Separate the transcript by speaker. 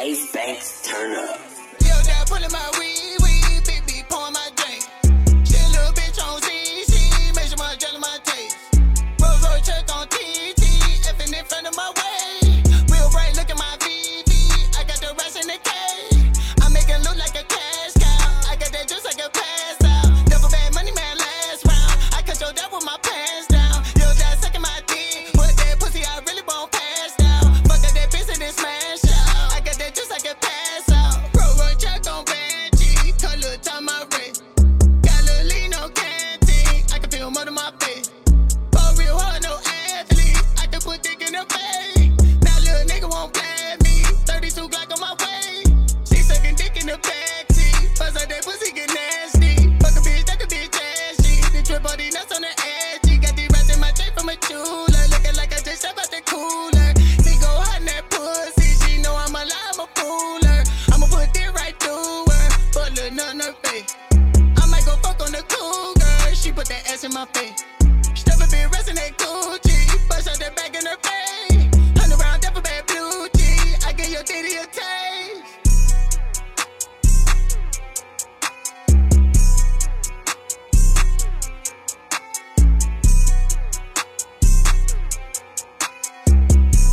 Speaker 1: Ace Bankz, turn up.
Speaker 2: Yo, pulling my weed, in the backseat. Buzz out that pussy get nasty. Fuck a bitch, that could be trashy. The trip all these nuts on the edge. Got these rats in my tape from a jeweler. Looking like I just stepped out the cooler. She go hot in that pussy. She know I'm a lie, I'm a fooler. I'ma put it right through her. A little nut in her face. I might go fuck on the cougar. She put that ass in my face. Step a bit resting that Gucci. Bust out that back in her face. Hundred round, death bad blue cheese. I give your titty a taste.